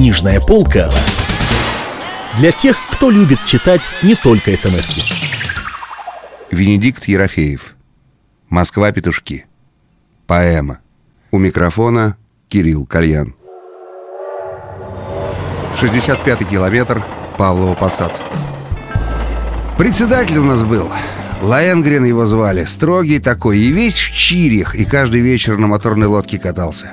Книжная полка для тех, кто любит читать не только смс -ки. Венедикт Ерофеев. Москва-петушки. Поэма. У микрофона Кирилл Кальян. 65-й километр, Павлова Посад. Председатель у нас был. Лаенгрен его звали. Строгий такой. И весь в чирях. И каждый вечер на моторной лодке катался.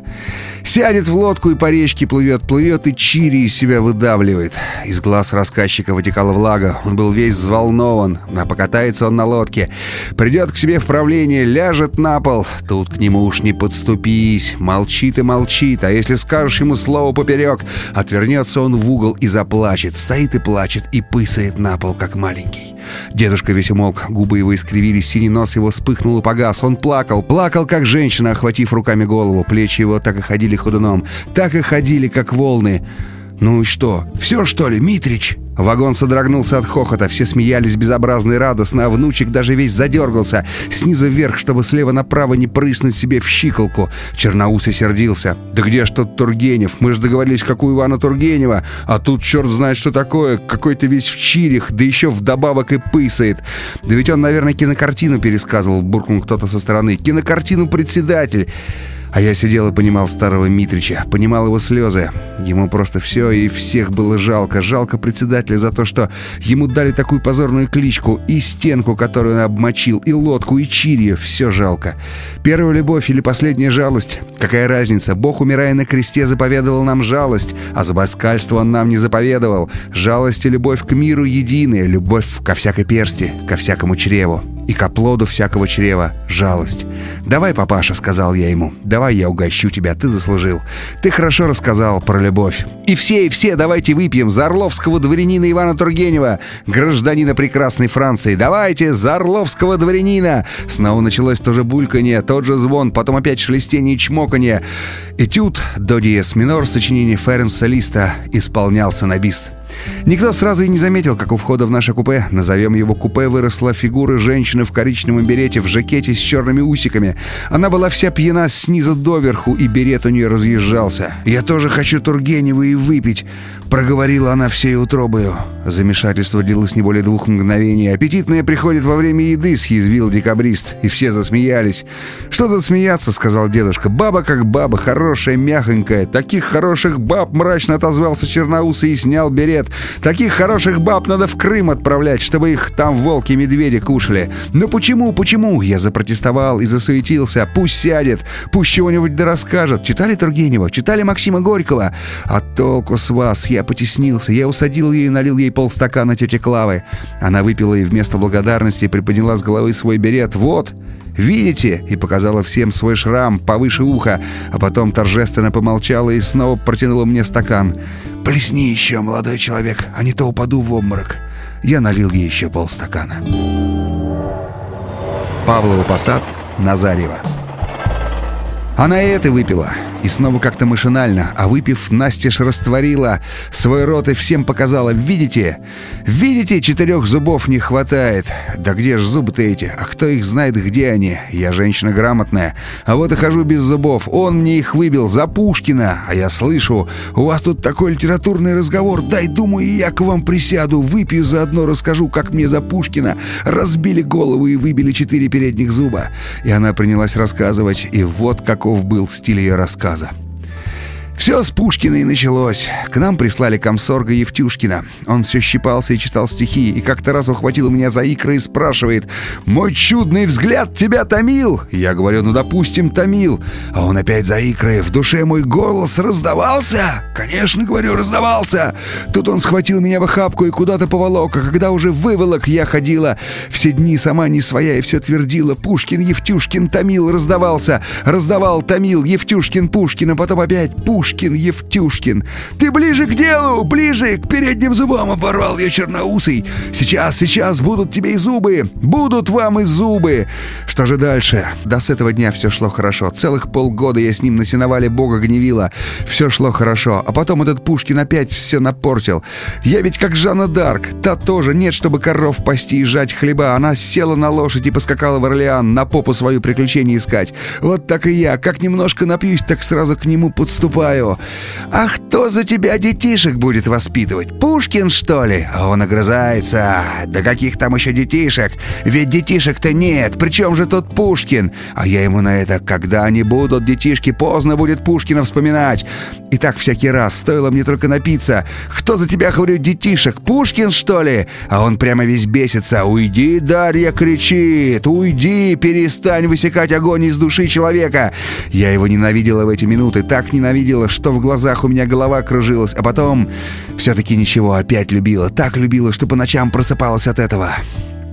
Сядет в лодку и по речке плывет, плывет и чири из себя выдавливает. Из глаз рассказчика вытекала влага. Он был весь взволнован. А покатается он на лодке. Придет к себе в правление, ляжет на пол. Тут к нему уж не подступись. Молчит и молчит. А если скажешь ему слово поперек, отвернется он в угол и заплачет. Стоит и плачет и пысает на пол, как маленький. Дедушка весь умолк, губы его искривились, синий нос его вспыхнул и погас. Он плакал, плакал, как женщина, охватив руками голову. Плечи его так и ходили ходуном, так и ходили, как волны. «Ну и что? Все, что ли, Митрич?» Вагон содрогнулся от хохота, все смеялись безобразно и радостно, а внучек даже весь задергался, снизу вверх, чтобы слева направо не прыснуть себе в щиколку. Черноусый сердился. «Да где ж тот Тургенев? Мы же договорились, как у Ивана Тургенева, а тут черт знает, что такое, какой-то весь в чирих, да еще вдобавок и пысает. Да ведь он, наверное, кинокартину пересказывал», — буркнул кто-то со стороны. «Кинокартину председатель». А я сидел и понимал старого Митрича, понимал его слезы. Ему просто все и всех было жалко. Жалко председателя за то, что ему дали такую позорную кличку, и стенку, которую он обмочил, и лодку, и чирью. Все жалко. Первая любовь или последняя жалость? Какая разница? Бог, умирая на кресте, заповедовал нам жалость, а зубоскальство он нам не заповедовал. Жалость и любовь к миру единые, любовь ко всякой персти, ко всякому чреву и к оплоду всякого чрева жалость. «Давай, папаша», — сказал я ему, — «давай я угощу тебя, ты заслужил. Ты хорошо рассказал про любовь. И все, и все давайте выпьем за орловского дворянина Ивана Тургенева, гражданина прекрасной Франции. Давайте за орловского дворянина!» Снова началось то же бульканье, тот же звон, потом опять шелестение и чмоканье. Этюд до диез минор сочинение Ференса Листа исполнялся на бис. Никто сразу и не заметил, как у входа в наше купе, назовем его купе, выросла фигура женщины в коричневом берете, в жакете с черными усиками. Она была вся пьяна снизу доверху, и берет у нее разъезжался. «Я тоже хочу Тургенева и выпить», — проговорила она всей утробою. Замешательство длилось не более двух мгновений. «Аппетитное приходит во время еды», — съязвил декабрист, и все засмеялись. «Что тут смеяться?» — сказал дедушка. «Баба как баба, хорошая, мягонькая. Таких хороших баб!» — мрачно отозвался Черноусый и снял берет. Таких хороших баб надо в Крым отправлять, чтобы их там волки и медведи кушали. Но почему, почему? Я запротестовал и засуетился. Пусть сядет, пусть чего-нибудь да расскажет. Читали Тургенева? Читали Максима Горького? А толку с вас? Я потеснился. Я усадил ее и налил ей полстакана тети Клавы. Она выпила и вместо благодарности приподняла с головы свой берет. Вот, Видите?» и показала всем свой шрам повыше уха, а потом торжественно помолчала и снова протянула мне стакан. «Плесни еще, молодой человек, а не то упаду в обморок». Я налил ей еще полстакана. Павлова Посад, Назарева. Она и это выпила. И снова как-то машинально, а выпив, Настеж растворила свой рот и всем показала. «Видите? Видите, четырех зубов не хватает. Да где ж зубы-то эти? А кто их знает, где они? Я женщина грамотная. А вот и хожу без зубов. Он мне их выбил за Пушкина. А я слышу, у вас тут такой литературный разговор. Дай, думаю, я к вам присяду. Выпью заодно, расскажу, как мне за Пушкина разбили голову и выбили четыре передних зуба». И она принялась рассказывать. И вот каков был стиль ее рассказа рассказа. Все с Пушкина и началось. К нам прислали комсорга Евтюшкина. Он все щипался и читал стихи, и как-то раз ухватил меня за икры и спрашивает «Мой чудный взгляд тебя томил?» Я говорю «Ну, допустим, томил». А он опять за икры. В душе мой голос раздавался? Конечно, говорю, раздавался. Тут он схватил меня в охапку и куда-то поволок, а когда уже выволок, я ходила все дни сама не своя и все твердила «Пушкин, Евтюшкин, томил, раздавался, раздавал, томил, Евтюшкин, Пушкин, а потом опять Пушкин». Евтюшкин, Евтюшкин. Ты ближе к делу, ближе к передним зубам оборвал я черноусый. Сейчас, сейчас будут тебе и зубы, будут вам и зубы. Что же дальше? Да с этого дня все шло хорошо. Целых полгода я с ним на сеновале бога гневила. Все шло хорошо. А потом этот Пушкин опять все напортил. Я ведь как Жанна Дарк. Та тоже нет, чтобы коров пасти и жать хлеба. Она села на лошадь и поскакала в Орлеан на попу свою приключение искать. Вот так и я. Как немножко напьюсь, так сразу к нему подступаю свою. «А кто за тебя детишек будет воспитывать? Пушкин, что ли?» А он огрызается. «Да каких там еще детишек? Ведь детишек-то нет. Причем же тут Пушкин?» А я ему на это «Когда они будут, детишки, поздно будет Пушкина вспоминать». И так всякий раз, стоило мне только напиться. «Кто за тебя, говорю, детишек? Пушкин, что ли?» А он прямо весь бесится. «Уйди, Дарья!» кричит. «Уйди! Перестань высекать огонь из души человека!» Я его ненавидела в эти минуты, так ненавидела, что в глазах у меня голова кружилась, а потом все-таки ничего, опять любила, так любила, что по ночам просыпалась от этого.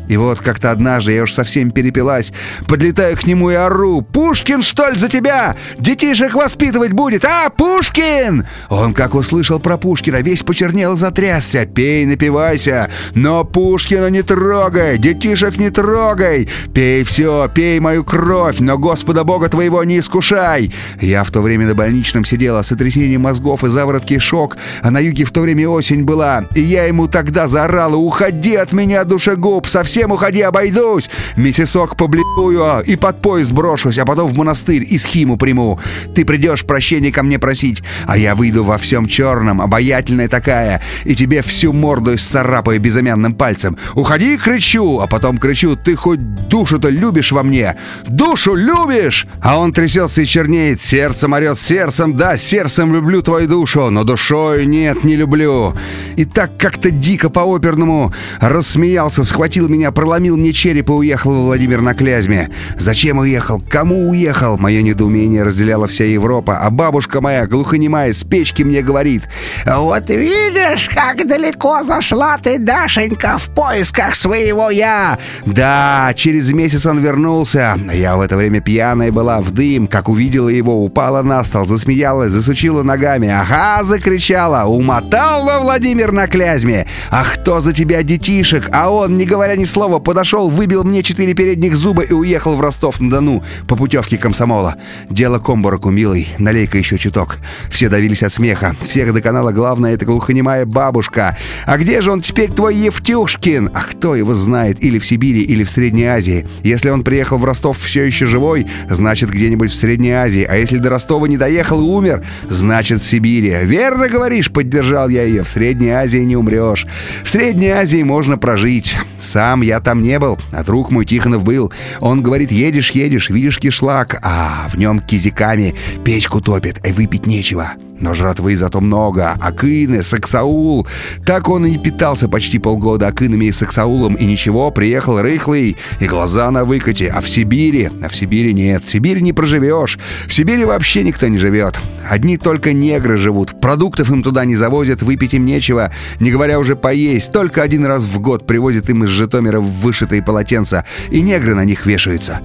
И вот как-то однажды я уж совсем перепилась, подлетаю к нему и ору. «Пушкин, что ли, за тебя? Детишек воспитывать будет, а, Пушкин?» Он, как услышал про Пушкина, весь почернел затрясся. «Пей, напивайся, но Пушкина не трогай, детишек не трогай. Пей все, пей мою кровь, но Господа Бога твоего не искушай». Я в то время на больничном сидела, сотрясение мозгов и заворотки шок, а на юге в то время осень была. И я ему тогда заорала «Уходи от меня, душегуб, совсем совсем уходи, обойдусь. Месяцок побледую и под поезд брошусь, а потом в монастырь и схиму приму. Ты придешь прощения ко мне просить, а я выйду во всем черном, обаятельная такая, и тебе всю морду исцарапаю безымянным пальцем. Уходи, кричу, а потом кричу, ты хоть душу-то любишь во мне? Душу любишь? А он трясется и чернеет, сердцем орет, сердцем, да, сердцем люблю твою душу, но душой нет, не люблю. И так как-то дико по-оперному рассмеялся, схватил меня меня, проломил мне череп и уехал во Владимир на Клязьме. Зачем уехал? Кому уехал? Мое недоумение разделяла вся Европа, а бабушка моя, глухонемая, с печки мне говорит. «Вот видишь, как далеко зашла ты, Дашенька, в поисках своего я!» Да, через месяц он вернулся. Я в это время пьяная была в дым. Как увидела его, упала на стол, засмеялась, засучила ногами. «Ага!» — закричала. «Умотал во Владимир на Клязьме! А кто за тебя детишек?» А он, не говоря ни слова, подошел, выбил мне четыре передних зуба и уехал в Ростов-на-Дону по путевке комсомола. Дело к обмороку, милый, налей-ка еще чуток. Все давились от смеха. Всех доконала главная эта глухонемая бабушка. А где же он теперь, твой Евтюшкин? А кто его знает? Или в Сибири, или в Средней Азии. Если он приехал в Ростов все еще живой, значит где-нибудь в Средней Азии. А если до Ростова не доехал и умер, значит в Сибири. Верно говоришь, поддержал я ее. В Средней Азии не умрешь. В Средней Азии можно прожить. Сам я там не был, а друг мой Тихонов был. Он говорит, едешь, едешь, видишь кишлак, а в нем кизиками печку топит, а выпить нечего. Но жратвы зато много. Акины, саксаул. Так он и питался почти полгода акинами и саксаулом. И ничего, приехал рыхлый. И глаза на выкате. А в Сибири? А в Сибири нет. В Сибири не проживешь. В Сибири вообще никто не живет. Одни только негры живут. Продуктов им туда не завозят, выпить им нечего. Не говоря уже поесть. Только один раз в год привозят им из Житомира вышитые полотенца. И негры на них вешаются.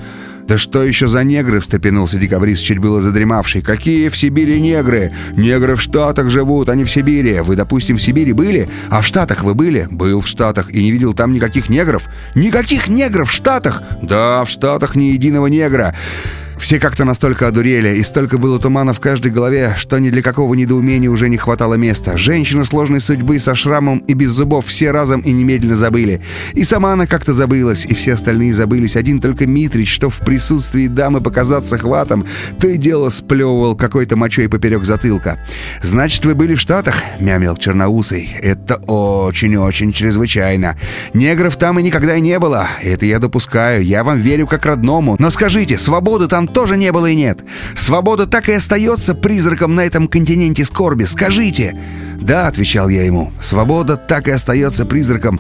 «Да что еще за негры?» — встрепенулся декабрист, чуть было задремавший. «Какие в Сибири негры? Негры в Штатах живут, а не в Сибири. Вы, допустим, в Сибири были? А в Штатах вы были?» «Был в Штатах и не видел там никаких негров». «Никаких негров в Штатах?» «Да, в Штатах ни единого негра». Все как-то настолько одурели, и столько было тумана в каждой голове, что ни для какого недоумения уже не хватало места. Женщина сложной судьбы со шрамом и без зубов все разом и немедленно забыли. И сама она как-то забылась, и все остальные забылись. Один только Митрич, что в присутствии дамы показаться хватом, то и дело сплевывал какой-то мочой поперек затылка. «Значит, вы были в Штатах?» — мямил Черноусый. «Это очень-очень чрезвычайно. Негров там и никогда и не было. Это я допускаю. Я вам верю как родному. Но скажите, свободы там тоже не было и нет. Свобода так и остается призраком на этом континенте скорби. Скажите!» «Да», — отвечал я ему, — «свобода так и остается призраком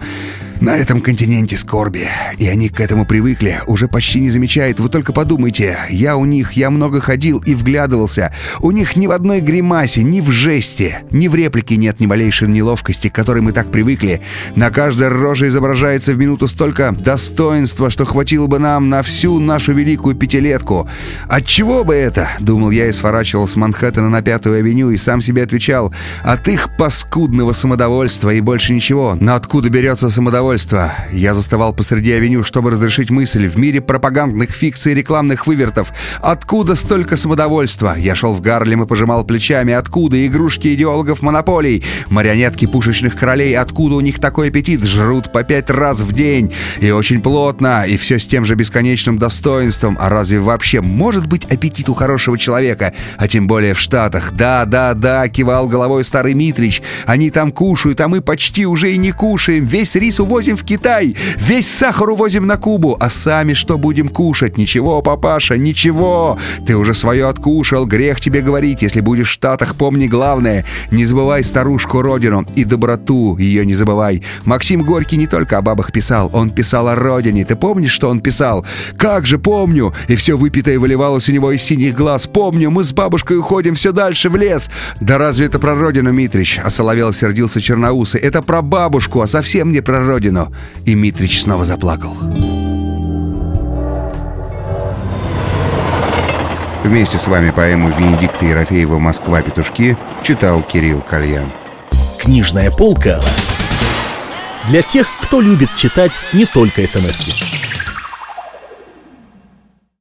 на этом континенте скорби. И они к этому привыкли, уже почти не замечают. Вы только подумайте, я у них, я много ходил и вглядывался. У них ни в одной гримасе, ни в жесте, ни в реплике нет ни малейшей неловкости, к которой мы так привыкли. На каждой роже изображается в минуту столько достоинства, что хватило бы нам на всю нашу великую пятилетку. От чего бы это? Думал я и сворачивал с Манхэттена на Пятую авеню и сам себе отвечал. От их паскудного самодовольства и больше ничего. Но откуда берется самодовольство? Самодовольство. Я заставал посреди авеню, чтобы разрешить мысль в мире пропагандных фикций и рекламных вывертов. Откуда столько самодовольства? Я шел в Гарлем и пожимал плечами. Откуда игрушки идеологов монополий? Марионетки пушечных королей. Откуда у них такой аппетит? Жрут по пять раз в день. И очень плотно. И все с тем же бесконечным достоинством. А разве вообще может быть аппетит у хорошего человека? А тем более в Штатах. Да, да, да, кивал головой старый Митрич. Они там кушают, а мы почти уже и не кушаем. Весь рис увозим в Китай. Весь сахар увозим на Кубу. А сами что будем кушать? Ничего, папаша, ничего. Ты уже свое откушал. Грех тебе говорить. Если будешь в Штатах, помни главное. Не забывай старушку родину и доброту ее не забывай. Максим Горький не только о бабах писал. Он писал о родине. Ты помнишь, что он писал? Как же помню. И все выпитое выливалось у него из синих глаз. Помню, мы с бабушкой уходим все дальше в лес. Да разве это про родину, Митрич? А Соловел сердился Черноусый. Это про бабушку, а совсем не про родину. И Митрич снова заплакал. Вместе с вами поэму Венедикта Ерофеева «Москва. Петушки» читал Кирилл Кальян. Книжная полка для тех, кто любит читать не только смс -ки.